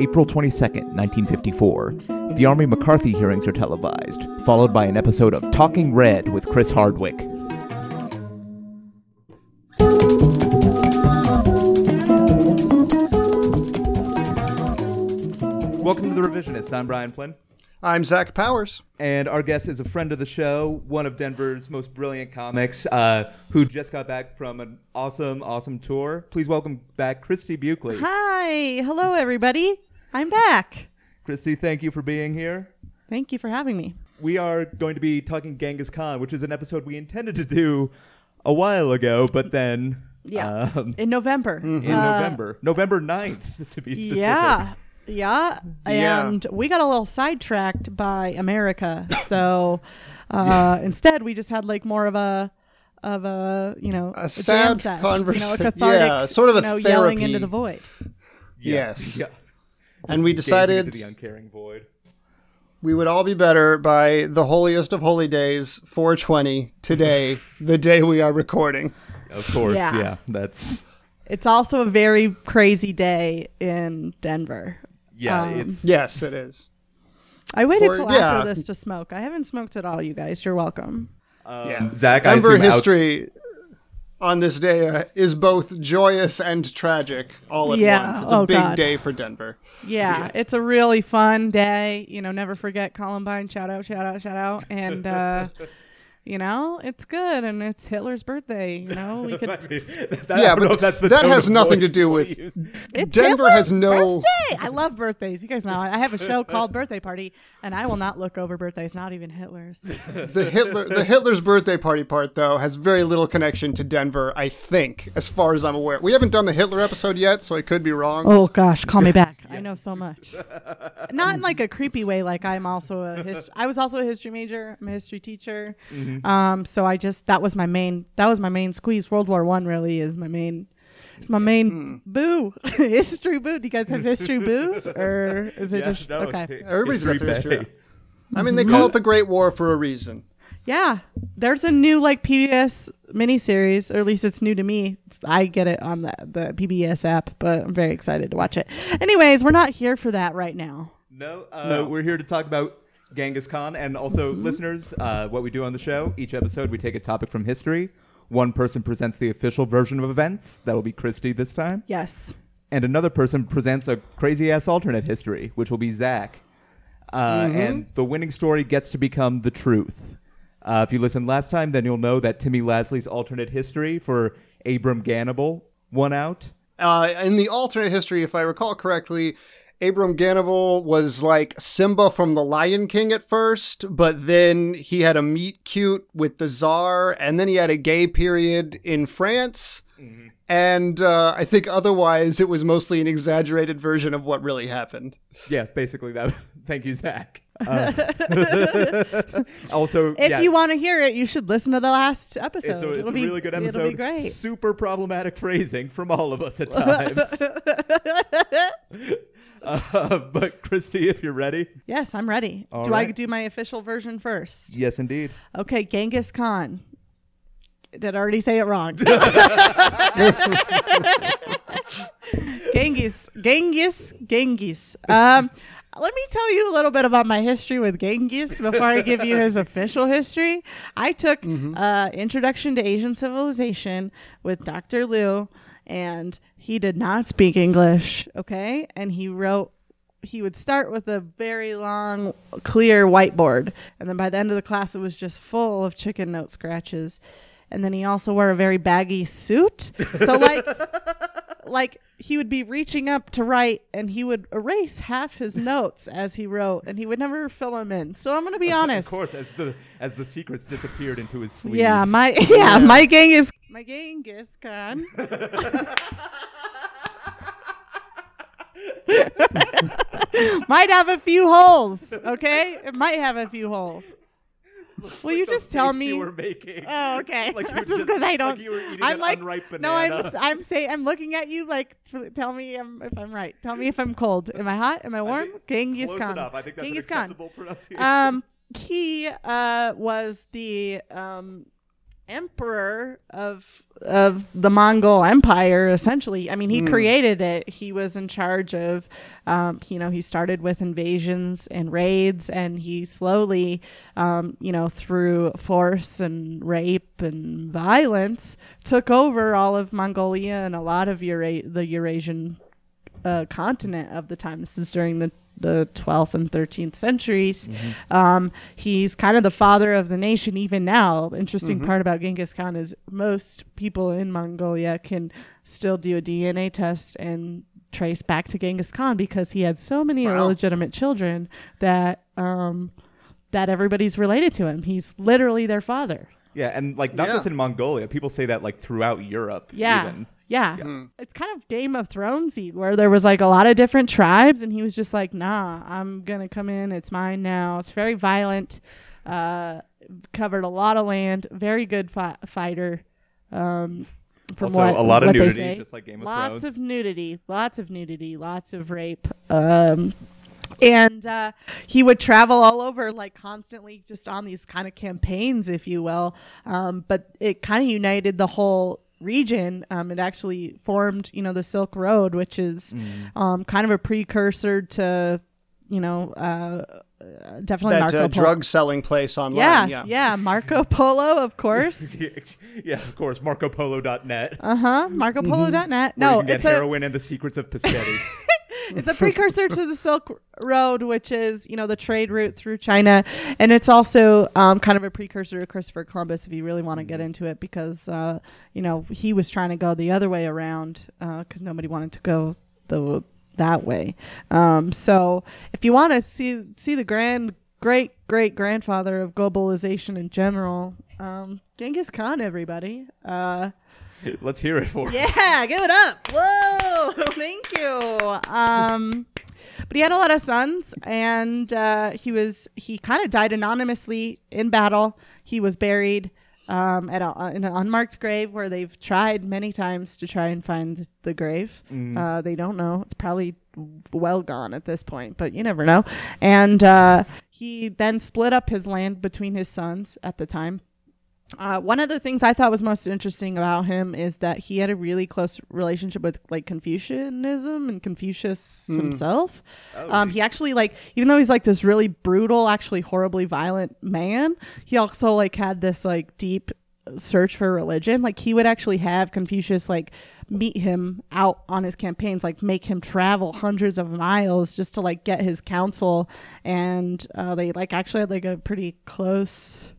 April 22nd, 1954. The Army McCarthy hearings are televised, followed by an episode of Talking Red with Chris Hardwick. Welcome to The Revisionists. I'm Brian Flynn. I'm Zach Powers. And our guest is a friend of the show, one of Denver's most brilliant comics, uh, who just got back from an awesome, awesome tour. Please welcome back Christie Buchele. Hi. Hello, everybody. I'm back. Christie, thank you for being here. Thank you for having me. We are going to be talking Genghis Khan, which is an episode we intended to do a while ago, but then Yeah. um, In November. in Uh, November, November 9th, to be specific. Yeah. Yeah. Yeah. And we got a little sidetracked by America. So uh, instead, we just had like more of a. Of a you know A jam sad sesh, conversa- you know, a cathartic, yeah, sort of a you know, yelling into the void. Yes. Yeah. And we decided the uncaring void. we would all be better by the holiest of holy days, 420, today, the day we are recording. Of course, Yeah. yeah. That's It's also a very crazy day in Denver. yeah. Um, it's Yes, it is. I waited For- till yeah. after this to smoke. I haven't smoked at all, you guys. You're welcome. um, Yeah. Zach. I Denver assume out- history on this day uh, is both joyous and tragic all at Yeah. once. It's a Oh, big God. day for Denver. Yeah, it's a really fun day. You know, never forget Columbine. Shout out, shout out, shout out. And, uh, you know, it's good. And it's Hitler's birthday. You know, we could. I mean, that, Yeah, but that's the that has nothing to do with- use. It's Denver has Hitler's no- Birthday! I love birthdays. You guys know I have a show called Birthday Party, and I will not look over birthdays, not even Hitler's. The Hitler, the Hitler's birthday party part, though, has very little connection to Denver. I think, as far as I'm aware, we haven't done the Hitler episode yet, so I could be wrong. Oh gosh, call me back. I know so much. Not in like a creepy way. Like I'm also a hist- I was also a history major. I'm a history teacher. Um, so I just that was my main that was my main squeeze. World War One really is my main. It's my main boo history boo. Do you guys have history boos or is it Yes, just no, okay? Everybody's got History their history. Bay. I mean, they call it the Great War for a reason. Yeah, there's a new like PBS miniseries, or at least it's new to me. It's- I get it on the the PBS app, but I'm very excited to watch it. Anyways, we're not here for that right now. No, uh, No. we're here to talk about Genghis Khan, and also Mm-hmm. listeners. Uh, what we do on the show each episode, we take a topic from history. One person presents the official version of events. That will be Christie this time, Yes. and another person presents a crazy ass alternate history, which will be Zach. Uh, Mm-hmm. And the winning story gets to become the truth. Uh, if you listened last time, then you'll know that Timmy Lasley's alternate history for Abram Gannibal won out. Uh, in the alternate history, if I recall correctly, Abram Gannibal was like Simba from The Lion King at first, but then he had a meet cute with the Tsar, and then he had a gay period in France. And uh, I think otherwise it was mostly an exaggerated version of what really happened. Yeah, basically that. Thank you, Zach. Uh, also, If yeah, you want to hear it, you should listen to the last episode. it's a, it's a be, really good episode. It'll be great. Super problematic phrasing from all of us at times. uh, but Christie, if you're ready, Yes, I'm ready. All do I do my official version first? yes, indeed. Okay, Genghis Khan. Did I already say it wrong? Genghis, Genghis, Genghis. Um, let me tell you a little bit about my history with Genghis before I give you his official history. I took uh, Introduction to Asian Civilization with Dr. Liu, and he did not speak English, okay? And he wrote he would start with a very long, clear whiteboard, and then by the end of the class, it was just full of chicken note scratches. And then he also wore a very baggy suit. So like, like he would be reaching up to write, and he would erase half his notes as he wrote, and he would never fill them in. So I'm gonna be honest. Of course, as the as the secrets disappeared into his sleeves. Yeah, my yeah, my gang is my gang is gone. might have a few holes. Okay, it might have a few holes. Will you just tell face You me? were making. Oh, okay. Like just because I don't. you were eating I'm like, unripe no, I'm. banana. I'm saying. I'm looking at you. Like, tell me um, if I'm right. Tell me if I'm cold. Am I hot? Am I warm? think Genghis Close Khan. enough. I think that's Genghis an Khan. pronunciation. Um, he uh was the um emperor of of the Mongol Empire. Essentially, I mean, he created it. He was in charge of, um, you know, he started with invasions and raids, and he slowly, um, you know, through force and rape and violence, took over all of Mongolia and a lot of Eura- the Eurasian uh, continent of the time. This is during the the 12th and 13th centuries. Um, he's kind of the father of the nation even now. The interesting part about Genghis Khan is most people in Mongolia can still do a DNA test and trace back to Genghis Khan because he had so many Wow. illegitimate children that um, that everybody's related to him. He's literally their father. Yeah, and like not Yeah. just in Mongolia, people say that like throughout Europe. Yeah. even. Yeah. Hmm. It's kind of Game of Thronesy where there was like a lot of different tribes and he was just like, nah, I'm going to come in. It's mine now. It's very violent. Uh, covered a lot of land. Very good fi- fighter. Um, from Also, what, a lot of nudity, just like Game of lots Thrones. Lots of nudity. Lots of nudity. Lots of rape. Um, and uh, he would travel all over like constantly just on these kind of campaigns if you will um, but it kind of united the whole region um, it actually formed you know the silk road which is Mm. um, kind of a precursor to you know uh, uh, definitely that marco uh, polo drug selling place online. yeah, Yeah, yeah marco polo of course yeah, of course, MarcoPolo.net. uh-huh marcopolo.net where no you can get it's a heroin and the secrets of Pacetti. it's a precursor to the Silk Road, which is you know the trade route through China, and it's also um, kind of a precursor to Christopher Columbus if you really want to get into it, because uh, you know he was trying to go the other way around because nobody wanted to go the that way. Um, so if you want to see see the grand great great grandfather of globalization in general, um, Genghis Khan, everybody. Uh, Let's hear it for. Him. Yeah, give it up. Whoa, thank you. Um, but he had a lot of sons, and uh, he was he kind of died anonymously in battle. He was buried um, at a, in an unmarked grave where they've tried many times to try and find the grave. Uh, they don't know. It's probably well gone at this point, but you never know. And uh, he then split up his land between his sons at the time. Uh, one of the things I thought was most interesting about him is that he had a really close relationship with like Confucianism and Confucius himself. Um, he actually like, even though he's like this really brutal, actually horribly violent man, he also like had this like deep search for religion. Like he would actually have Confucius like meet him out on his campaigns, like make him travel hundreds of miles just to like get his counsel. And uh, they like actually had like a pretty close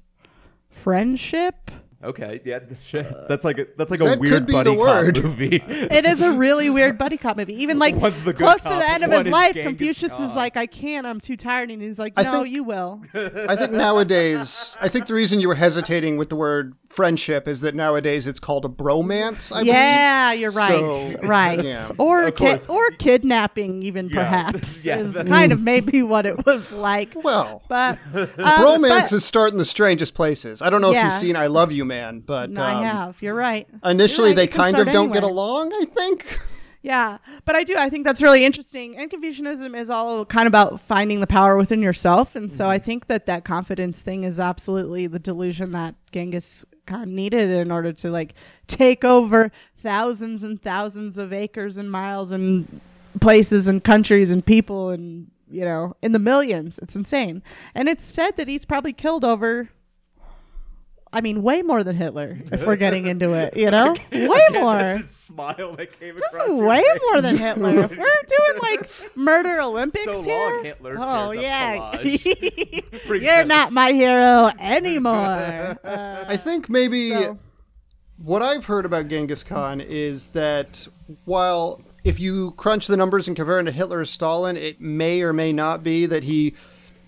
friendship. Okay, yeah, uh, that's like a, that's like a That weird could be buddy the cop movie. It is a really weird buddy cop movie. Even like One's the good close to cop, the end of one his is life, Genghis Confucius is Khan. like, "I can't. I'm too tired." And he's like, I "No, think- you will." I think nowadays, I think the reason you were hesitating with the word friendship is that nowadays it's called a bromance. I yeah, you're right. So, right. yeah. Or ki- or kidnapping, even Yeah. perhaps, Yeah, is kind of maybe what it was like. Well, But um, bromance but- is starting the strangest places. I don't know if you've seen I Love You Man, but No, um, I have. You're right. initially You're right, they kind of start don't get along, I think. Yeah, but I do. I think that's really interesting. And Confucianism is all kind of about finding the power within yourself. And so I think that that confidence thing is absolutely the delusion that Genghis Khan needed in order to like take over thousands and thousands of acres and miles and places and countries and people and you know in the millions. It's insane. And it's said that he's probably killed over. I mean, way more than Hitler. If we're getting into it, you know, way more That smile that came just across your way face. more than Hitler. If we're doing like murder Olympics So long, here, Hitler oh tears yeah, collage. You're back- not my hero anymore. Uh, I think maybe so- what I've heard about Genghis Khan is that while if you crunch the numbers and compare him to Hitler or Stalin, it may or may not be that he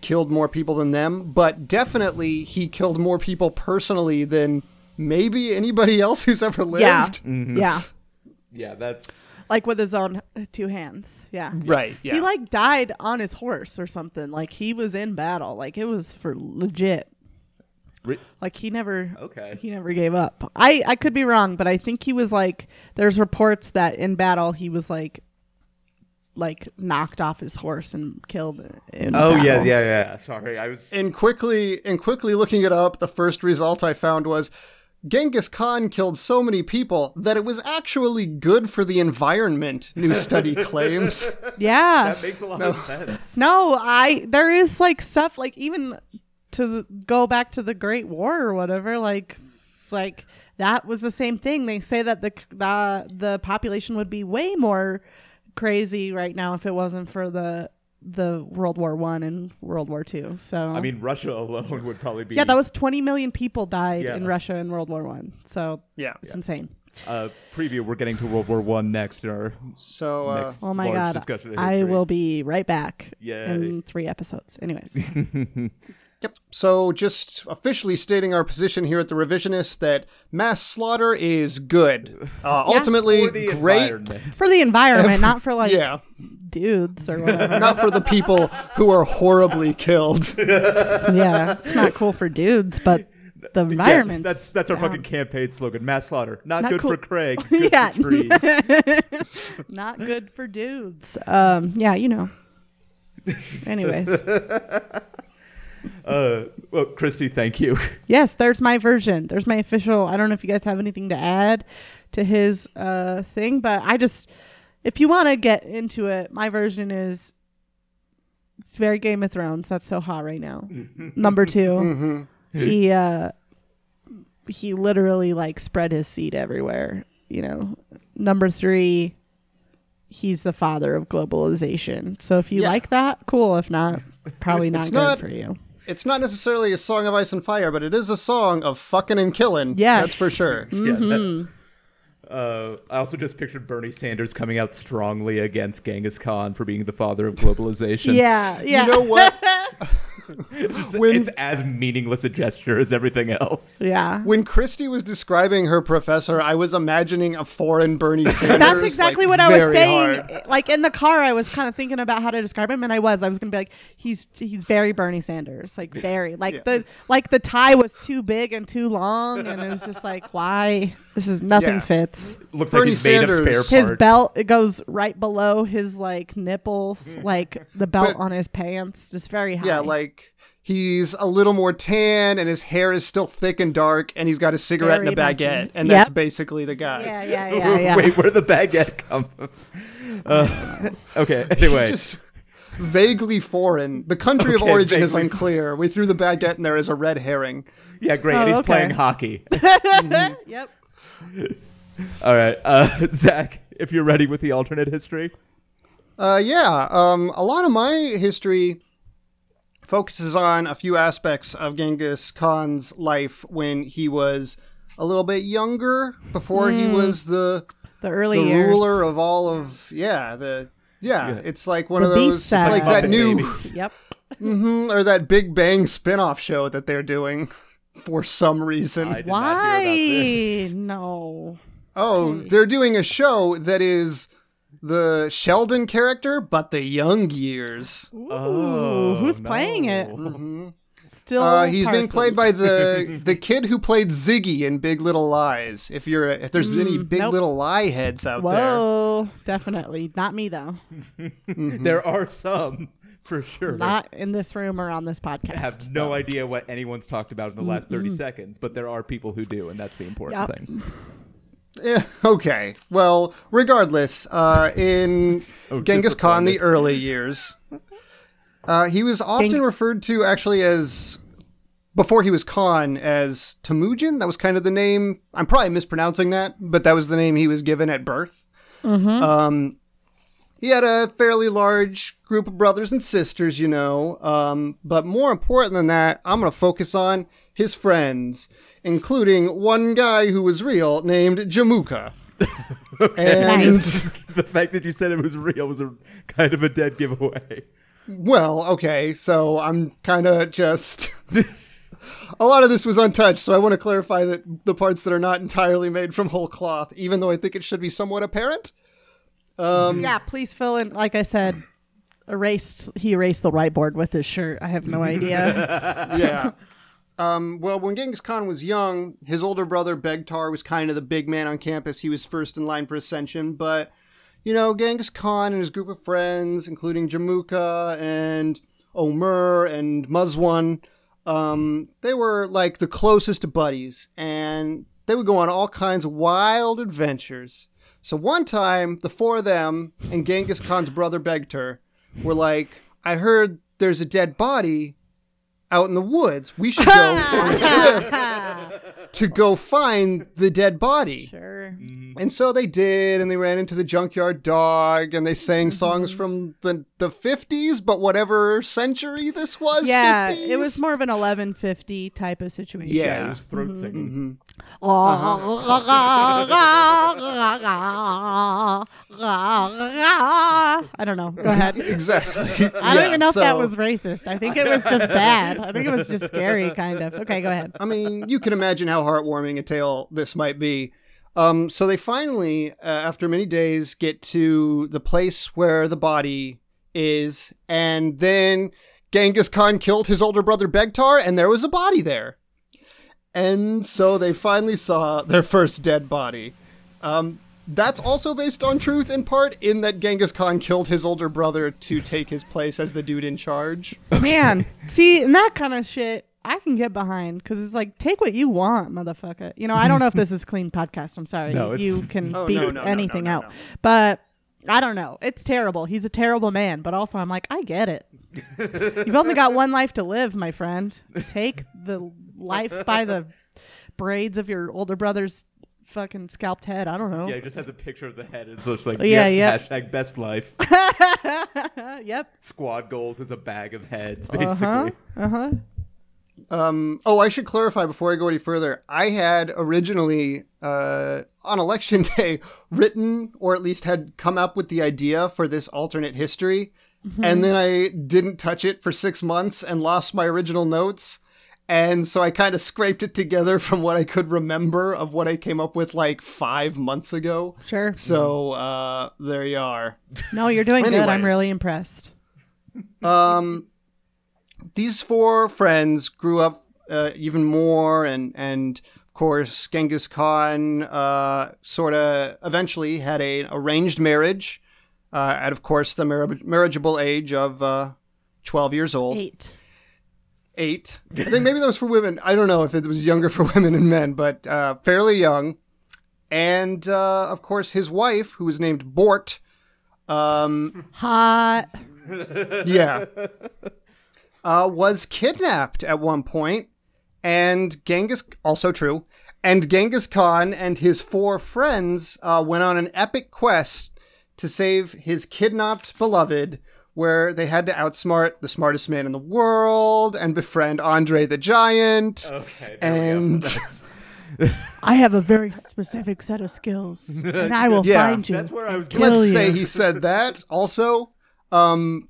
killed more people than them, but definitely he killed more people personally than maybe anybody else who's ever lived. yeah, Mm-hmm. yeah, Yeah, that's like with his own two hands. Yeah. Right. Yeah. He like died on his horse or something. Like he was in battle. Like it was for legit. Ri- Like he never okay. he never gave up. I I could be wrong, but I think he was like there's reports that in battle he was like like knocked off his horse and killed in Oh yeah, battle. yeah, yeah. Sorry, I was. and quickly and quickly looking it up, the first result I found was Genghis Khan killed so many people that it was actually good for the environment, new study claims. Yeah. That makes a lot of sense. No, I there is like stuff like even to go back to the Great War or whatever, like like that was the same thing. They say that the the the population would be way more crazy right now if it wasn't for the the World War One and World War Two. So I mean, Russia alone would probably be. yeah, that was 20 million people died Yeah. in Russia in World War One. So Yeah. it's insane. uh, preview. We're getting to World War One next in our So, uh, next Oh my god, I will be right back Yay. in three episodes. Anyways, Yep. So, just officially stating our position here at the Revisionist that mass slaughter is good. Uh, ultimately, For great. for the environment, not for like yeah. dudes or whatever. Not for the people who are horribly killed. yeah, it's not cool for dudes, but the Yeah, environment. that's that's our down. fucking campaign slogan. Mass slaughter, not, Not good cool. for Craig. Good Yeah. for trees. not good for dudes. Um, yeah, you know. Anyways, uh, well, Christie, thank you. yes, there's my version. There's my official. I don't know if you guys have anything to add to his uh thing, but I just, if you want to get into it, my version is. It's very Game of Thrones. That's so hot right now. Number 2 Mm-hmm. he uh he literally like spread his seed everywhere you know number three he's the father of globalization so if you Yeah. like that cool if not probably not It's good not- for you It's not necessarily a song of ice and fire, but it is a song of fucking and killing. Yes. That's for sure. Yeah, uh, I also just pictured Bernie Sanders coming out strongly against Genghis Khan for being the father of globalization. yeah yeah You know what? It's, just- When- it's as meaningless a gesture as everything else. yeah When Christie was describing her professor, I was imagining a foreign Bernie Sanders. that's exactly like, what I was saying. hard. Like in the car, I was kind of thinking about how to describe him, and I was. I was gonna be like, he's he's very Bernie Sanders, like very like Yeah. the like the tie was too big and too long, and it was just like, why? This is nothing Yeah. fits. Looks Bernie like he's made of spare Sanders- parts. His belt it goes right below his like nipples, like the belt But- on his pants, just very high. Yeah, like he's a little more tan and his hair is still thick and dark and he's got a cigarette Very and a messy. baguette and that's Yep. basically the guy. yeah, yeah, yeah, yeah. Wait, where'd the baguette come from? Uh, okay, anyway. He's just vaguely foreign. The country of Okay, origin is vaguely unclear. We threw the baguette in there as a red herring. yeah, great. Oh, and he's okay. playing hockey. yep. All right, uh, Zach, if you're ready with the alternate history. Uh, yeah, um, a lot of my history focuses on a few aspects of Genghis Khan's life when he was a little bit younger, before he was the The early the ruler of all of yeah the yeah, Yeah. it's like one The of those it's like that Muppet new Babies. Yep. hmm or that Big Bang spin-off show that they're doing for some reason. I did not hear about Why? this. No. Oh, they're doing a show that is the Sheldon character, but the young years. Oh, who's playing it? hmm Still, Uh, he's being Parsons. played by the the kid who played Ziggy in Big Little Lies. If you're if there's any Big Mm, nope. Little Lie heads out there, Whoa, definitely not me though. There are some, for sure. Not in this room or on this podcast. I have no idea what anyone's talked about in the last 30 seconds, but there are people who do, and that's the important Yep. thing. yeah, okay. Well, regardless, uh, in Oh, Genghis Khan, the early years, uh, he was often Geng- referred to actually as before he was Khan as Temujin. That was kind of the name. I'm probably mispronouncing that, but that was the name he was given at birth. Um, he had a fairly large group of brothers and sisters, you know. Um, but more important than that, I'm going to focus on his friends, including one guy who was real named Jamuka. and Nice. the fact that you said it was real was a kind of a dead giveaway. well, okay, so I'm kind of just. A lot of this was untouched, so I want to clarify that the parts that are not entirely made from whole cloth, even though I think it should be somewhat apparent. Um, Yeah, please fill in. Like I said, erased. He erased the whiteboard with his shirt. I have no idea. yeah. Um, well, when Genghis Khan was young, his older brother Begtar was kind of the big man on campus. He was first in line for ascension, but you know, Genghis Khan and his group of friends, including Jamuka and Omer and Muzwan, um, they were like the closest buddies, and they would go on all kinds of wild adventures. So one time, the four of them and Genghis Khan's brother Begtar were like, I heard there's a dead body out in the woods. We should go on a trip to go find the dead body. Sure. Mm-hmm. And so they did, and they ran into the junkyard dog, and they sang mm-hmm. songs from the the fifties, but whatever century this was. Yeah, 50s? it was more of an 1150 type of situation. Yeah. Yeah, it was throat Mm-hmm. mm-hmm. Oh, uh-huh. I don't know. Go ahead. exactly. I don't even know if that was racist. I think it was just bad. I think it was just scary, kind of. Okay, go ahead. I mean, you can imagine how heartwarming a tale this might be. Um, so they finally, uh, after many days, get to the place where the body is, and then Genghis Khan killed his older brother Begtar, and there was a body there. And so they finally saw their first dead body. Um, that's also based on truth in part, in that Genghis Khan killed his older brother to take his place as the dude in charge. Man, see, and that kind of shit I can get behind because it's like, take what you want, motherfucker. You know, I don't know if this is clean podcast. I'm sorry. No, you can Oh, beat no, no, no, anything no, no, out. no. But I don't know. It's terrible. He's a terrible man, but also I'm like, I get it. You've only got one life to live, my friend. Take the life by the braids of your older brother's fucking scalped head. I don't know. Yeah, it just has a picture of the head. It's just like, Yeah, yeah, yeah. Hashtag best life. yep. Squad goals is a bag of heads, Uh basically. huh. Uh huh. Um, oh, I should clarify before I go any further. I had originally, uh, on election day, written or at least had come up with the idea for this alternate history, and then I didn't touch it for six months and lost my original notes. And so I kind of scraped it together from what I could remember of what I came up with like five months ago. Sure. So uh, there you are. No, you're doing good. I'm really impressed. Um, these four friends grew up uh, even more, and and of course Genghis Khan uh, sort of eventually had a arranged marriage, uh, at of course the mar- marriageable age of uh, twelve years old. Eight. Eight. I think maybe that was for women. I don't know if it was younger for women and men, but uh, fairly young. And uh, of course his wife, who was named Bort. Um, Hot. yeah, uh, was kidnapped at one point, and Genghis also true, and Genghis Khan and his four friends uh, went on an epic quest to save his kidnapped beloved, where they had to outsmart the smartest man in the world and befriend Andre the Giant. Okay. there we go. And I have a very specific set of skills, and I will Yeah. find you. that's where I was going. let's you. say he said that also. Um,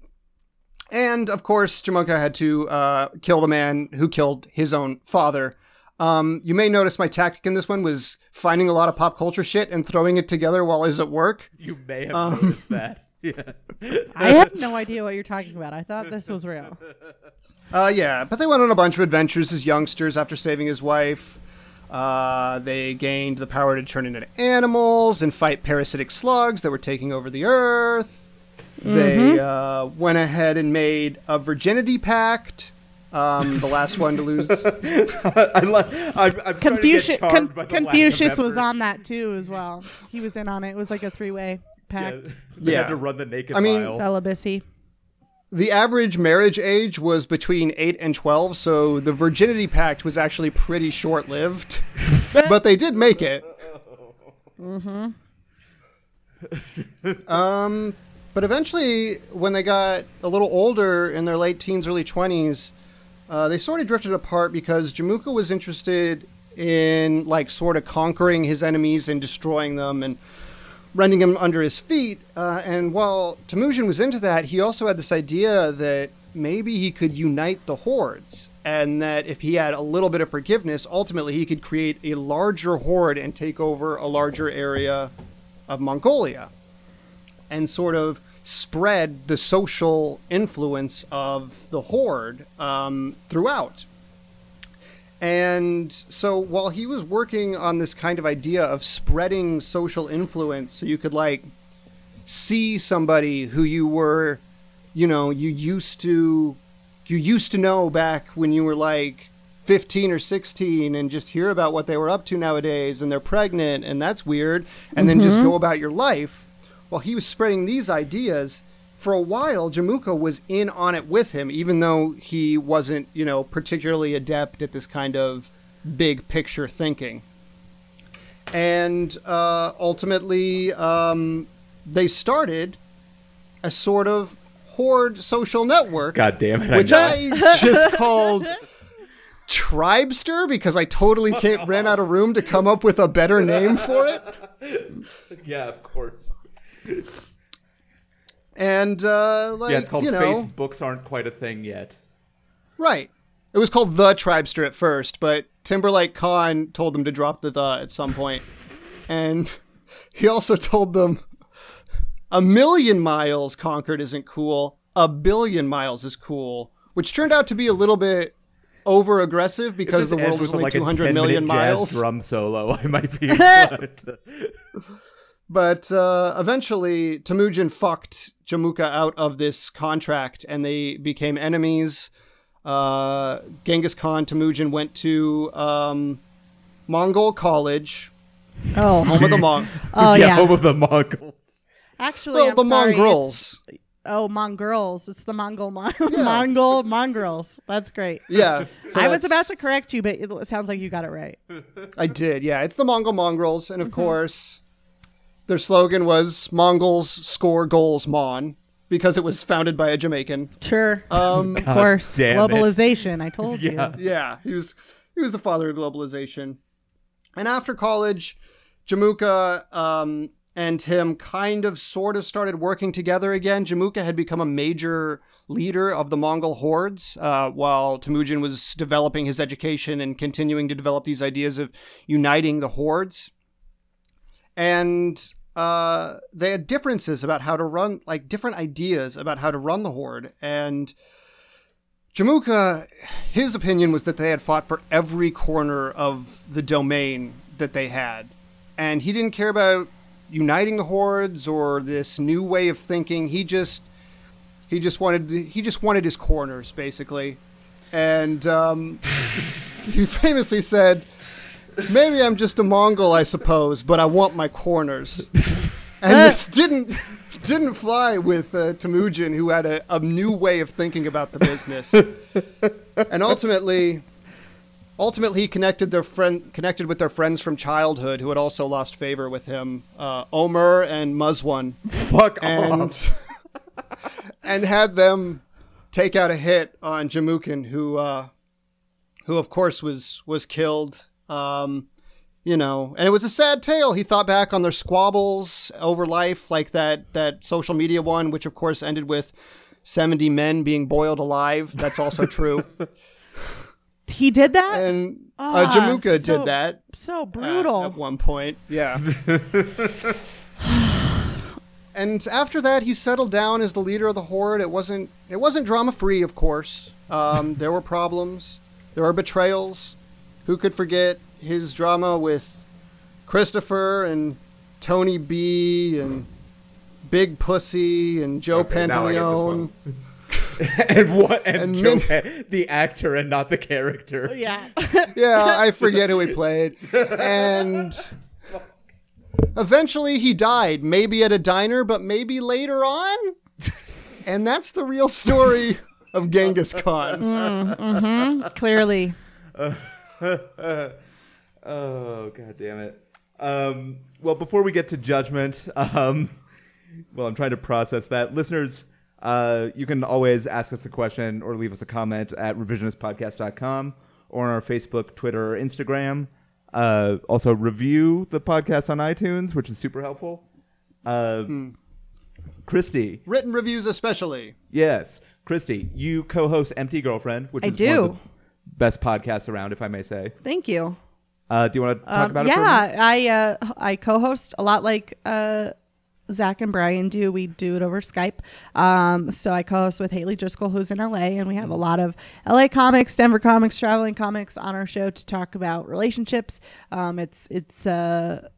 and of course, Jamuka had to uh, kill the man who killed his own father. Um, you may notice my tactic in this one was finding a lot of pop culture shit and throwing it together while I was at work. You may have Um, noticed that. Yeah. I have no idea what you're talking about. I thought this was real. Uh, yeah, but they went on a bunch of adventures as youngsters after saving his wife. Uh, they gained the power to turn into animals and fight parasitic slugs that were taking over the earth. They uh, went ahead and made a virginity pact. Um, the last one to lose. I love. I'm, I'm Confucius, Con- Con- by the lack of Confucius was on that too, as well. He was in on it. It was like a three-way Yeah, pact. they Yeah. had to run the naked I mean- mile. Celibacy. the average marriage age was between 8 and 12, so the virginity pact was actually pretty short lived. but they did make it. Mm-hmm. um, but eventually, when they got a little older in their late teens, early 20s, uh, they sort of drifted apart because Jamuka was interested in, like, sort of conquering his enemies and destroying them and rending him under his feet. Uh, and while Temujin was into that, he also had this idea that maybe he could unite the hordes, and that if he had a little bit of forgiveness, ultimately he could create a larger horde and take over a larger area of Mongolia, and sort of spread the social influence of the horde um, throughout. And so while he was working on this kind of idea of spreading social influence, so you could like see somebody who you were, you know, you used to you used to know back when you were like 15 or 16 and just hear about what they were up to nowadays and they're pregnant and that's weird and then just mm-hmm. go about your life. While he was spreading these ideas, for a while Jamuka was in on it with him even though he wasn't, you know, particularly adept at this kind of big picture thinking. And uh, ultimately, um, they started a sort of horde social network God damn it! which I know. I just called Tribester because I totally can't, ran out of room to come up with a better name for it. yeah, of course. And uh, like Yeah, it's called you know, Facebooks aren't quite a thing yet. right. It was called the Tribester at first, but Timberlake Khan told them to drop the the at some point, and he also told them a million miles conquered isn't cool. A billion miles is cool, which turned out to be a little bit over aggressive because the world was only like, 200 million miles. Drum solo. I might be. inclined to- But uh, eventually, Temujin fucked Jamuka out of this contract, and they became enemies. Uh, Genghis Khan Temujin went to um, Mongol College, Oh, home of the Mong. oh yeah, yeah. home of the Mongols. Actually, well, I'm the sorry, Mongrels. it's- Oh, Mongrels. It's the Mongol Mon- Mongol Mongrels. That's great. Yeah, so I was about to correct you, but it sounds like you got it right. I did. Yeah, it's the Mongol Mongrels, and of Mm-hmm. course, their slogan was "Mongols score goals, Mon," because it was founded by a Jamaican. Sure. Um, of course. damn it. Globalization. I told Yeah. you. Yeah, he was he was the father of globalization. And after college, Jamuka um, and him kind of sort of started working together again. Jamuka had become a major leader of the Mongol hordes, uh, while Temujin was developing his education and continuing to develop these ideas of uniting the hordes. And uh, they had differences about how to run, like different ideas about how to run the horde. And Jamuka, his opinion was that they had fought for every corner of the domain that they had. And he didn't care about uniting the hordes or this new way of thinking. He just he just wanted he just wanted his corners basically. And um, he famously said, "Maybe I'm just a Mongol, I suppose, but I want my corners." and this didn't didn't fly with uh, Temujin, who had a, a new way of thinking about the business. and ultimately, ultimately, he connected their friend connected with their friends from childhood, who had also lost favor with him, uh, Omer and Muzwan, Fuck and off. and had them take out a hit on Jamukin, who uh, who of course was was killed. Um, you know, and it was a sad tale. He thought back on their squabbles over life, like that that social media one, which of course ended with seventy men being boiled alive. That's also true. He did that? and Ah, uh, Jamuka so did that so uh, brutal. at one point. Yeah. and after that, he settled down as the leader of the horde. It wasn't it wasn't drama free, of course. Um, there were problems. There were betrayals. Who could forget his drama with Christopher and Tony B and Big Pussy and Joe Okay, now I get this Pantoliano? and what? And, And Joe min- Pe- the actor and not the character. Oh, yeah. yeah, I forget who he played. And eventually he died, maybe at a diner, but maybe later on. And that's the real story of Genghis Khan. Mm, mm-hmm. Clearly. Oh god damn it. Um, well, before we get to judgment, um, well, I'm trying to process that. Listeners, uh, you can always ask us a question or leave us a comment at revisionistpodcast.com or on our Facebook, Twitter, or Instagram. Uh, also, review the podcast on iTunes, which is super helpful. Uh, Christie, Written reviews, especially. yes, Christie, you co-host Empty Girlfriend, which I is one do. of the best podcasts around, if I may say. Thank you. Uh, do you want to talk Um, about it? Yeah, I uh, I co-host a lot like uh, Zach and Brian do. We do it over Skype. Um, so I co-host with Haley Driscoll, who's in LA, and we have a lot of LA comics, Denver comics, traveling comics on our show to talk about relationships. Um, it's it's uh,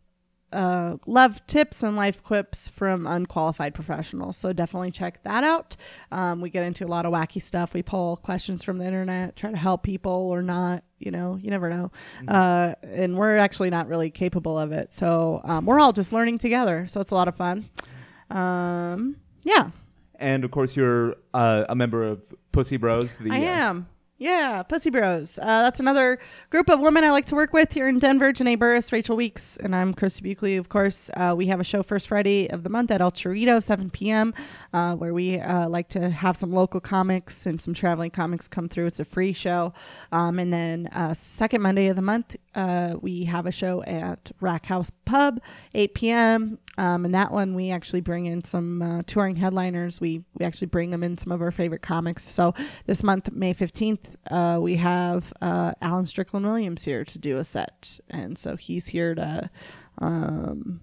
uh, love tips and life clips from unqualified professionals. So definitely check that out. Um, we get into a lot of wacky stuff. We pull questions from the internet, try to help people or not. You know, you never know. Uh, and we're actually not really capable of it. So um, we're all just learning together. So it's a lot of fun. Um, yeah, And of course, you're uh, a member of Pussy Bros. The, I uh, am. Yeah, Pussy Bros. Uh, that's another group of women I like to work with here in Denver. Janae Burris, Rachel Weeks, and I'm Christie Buchele, of course. Uh, we have a show first Friday of the month at El Charrito, 7 p.m., uh, where we uh, like to have some local comics and some traveling comics come through. It's a free show. Um, and then uh, second Monday of the month, uh, we have a show at Rack House Pub, 8 p.m. Um, and that one we actually bring in some uh, touring headliners. We we actually bring them in some of our favorite comics. So this month, May fifteenth, uh, we have uh, Alan Strickland Williams here to do a set, and so he's here to um,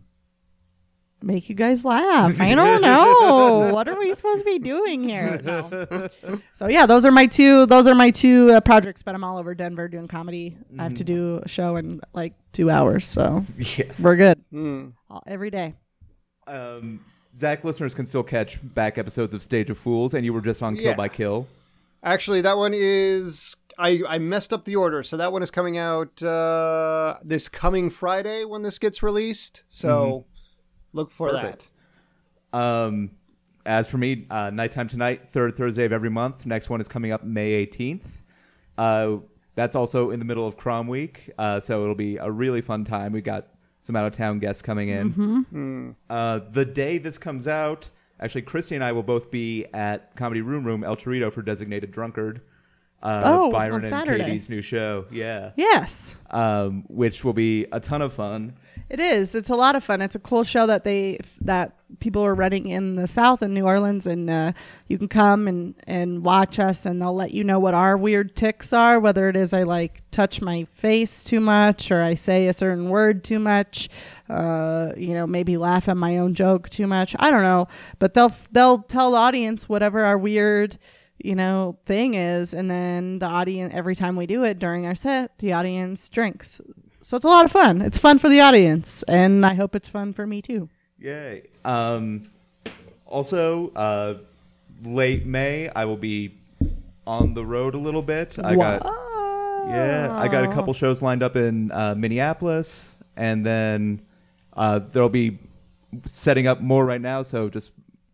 make you guys laugh. I don't know what are we supposed to be doing here. No. So yeah, those are my two. Those are my two uh, projects. But I'm all over Denver doing comedy. I have to do a show in like two hours, so Yes. we're good Hmm. all, every day. Um, Zach, listeners can still catch back episodes of Stage of Fools, and you were just on Kill Yeah. by Kill. Actually, that one is. I, I messed up the order, so that one is coming out uh, this coming Friday when this gets released. So look for Perfect. Um, as for me, uh, Nighttime Tonight, third Thursday of every month. Next one is coming up May 18th. Uh, that's also in the middle of Crom Week, uh, so it'll be a really fun time. We got some out of town guests coming in. Uh, the day this comes out, actually, Christie and I will both be at Comedy Room Room El Charrito for Designated Drunkard. Uh, Oh, Byron on and Saturday. Katie's new show, yeah, Yes, um, which will be a ton of fun. it is. It's a lot of fun. It's a cool show that they that people are running in the South in New Orleans, and uh, you can come and and watch us, and they'll let you know what our weird ticks are. Whether it is I like touch my face too much, or I say a certain word too much. Uh, you know, maybe laugh at my own joke too much. I don't know, but they'll they'll tell the audience whatever our weird you know thing is. And then the audience every time we do it during our set the audience drinks. So it's a lot of fun. It's fun for the audience. And i hope it's fun for me too. Yay. Um, also, uh, late May, I will be on the road a little bit. I got yeah, I got a couple shows lined up in uh, Minneapolis, and then uh, there'll be setting up more right now. So just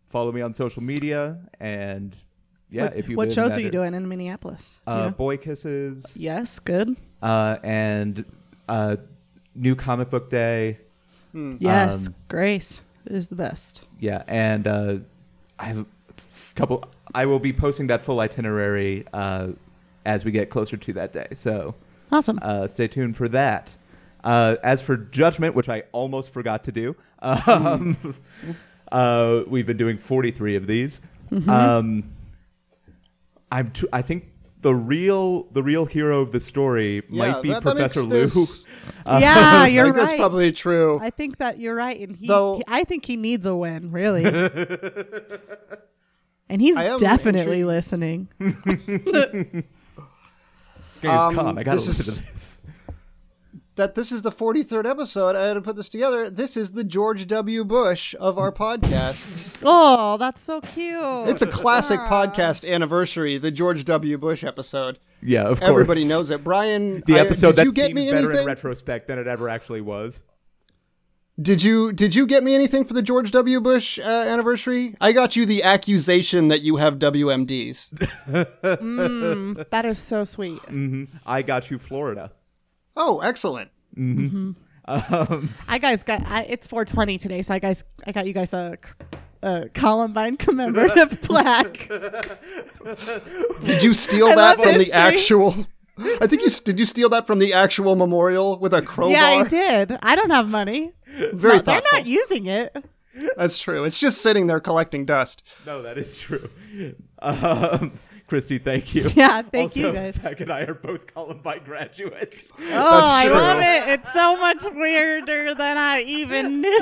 follow me on social media, and yeah, what, if you what live shows are you area. doing in minneapolis Do you Uh, know? Boy Kisses, yes good uh, and uh, New Comic Book Day. yes Um, grace is the best Yeah, and uh, I have a couple. I will be posting that full itinerary uh, as we get closer to that day. So awesome uh, stay tuned for that. Uh, as for Judgment, which I almost forgot to do, um, uh, we've been doing 43 of these. Um, I'm. Tr- I think the real the real hero of the story Yeah, might be that- that Professor Lou. makes this- yeah I you're think right that's probably true. i think that you're right and he, Though- he- i think he needs a win really and he's definitely intrigued- listening Genghis Um, Khan, I gotta this listen is- to this. That this is the 43rd episode. I had to put this together. This is the George W. Bush of our podcasts. oh that's so cute It's a classic Ah. podcast anniversary, the George W. Bush episode. Yeah, of course. Everybody knows it. Brian, the I- episode did that you get seemed me better in retrospect than it ever actually was. Did you did you get me anything for the George W. Bush uh, anniversary? I got you the accusation that you have WMDs. Mm, that is so sweet hmm I got you, Florida. Oh, excellent. Um, I guys got I, it's 420 today, so I guys I got you guys a, a Columbine commemorative plaque. Did you steal I that love from the actual? I think you did. You steal that from the actual memorial with a crowbar? yeah, I did. I don't have money. Very No, they're not using it. That's true. It's just sitting there collecting dust. no, that is true. Um, Christie, thank you. Yeah, thank also, you guys. Zach and I are both Columbine graduates. Oh, I love it. It's so much weirder than I even knew.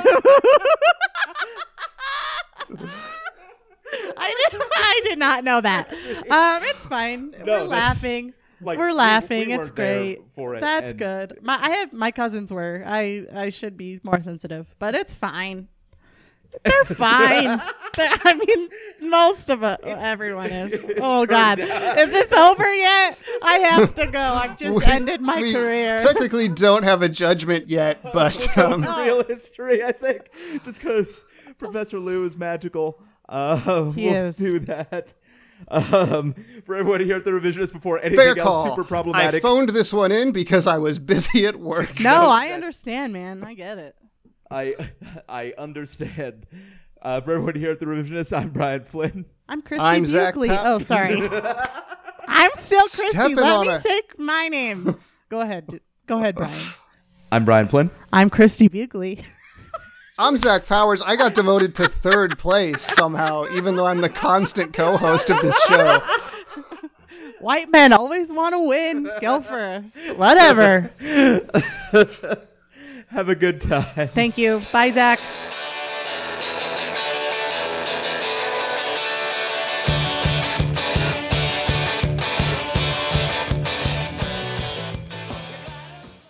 I did, I did not know that. Um, it's fine. No, We're laughing. Like, We're laughing. we it's great. it, That's good. My I have my cousins were. I I should be more sensitive, but it's fine. They're fine. They're, I mean, most of it, everyone is. Oh God, is this over yet? I have to go. I've just We- ended my we career. Technically, don't have a judgment yet, but um, real history, I think, just because Professor Lou is magical. Uh, He we'll is. do that. Um, for everyone here at the revisionist, before anything fair else call. super problematic. I phoned this one in because I was busy at work. no, I understand, man. I get it. I I understand. Uh, for everyone here at the revisionist, I'm Brian Flynn. I'm Christie I'm Zach Buckley. Pa- oh, sorry. I'm still Christie. Stepping Let on me a- say my name. Go ahead. Go ahead, Brian. I'm Brian Flynn. I'm Christie Buchele. I'm Zach Powers. I got devoted to third place somehow, even though I'm the constant co-host of this show. White men always want to win. Go for us. Whatever. Have a good time. Thank you. Bye, Zach.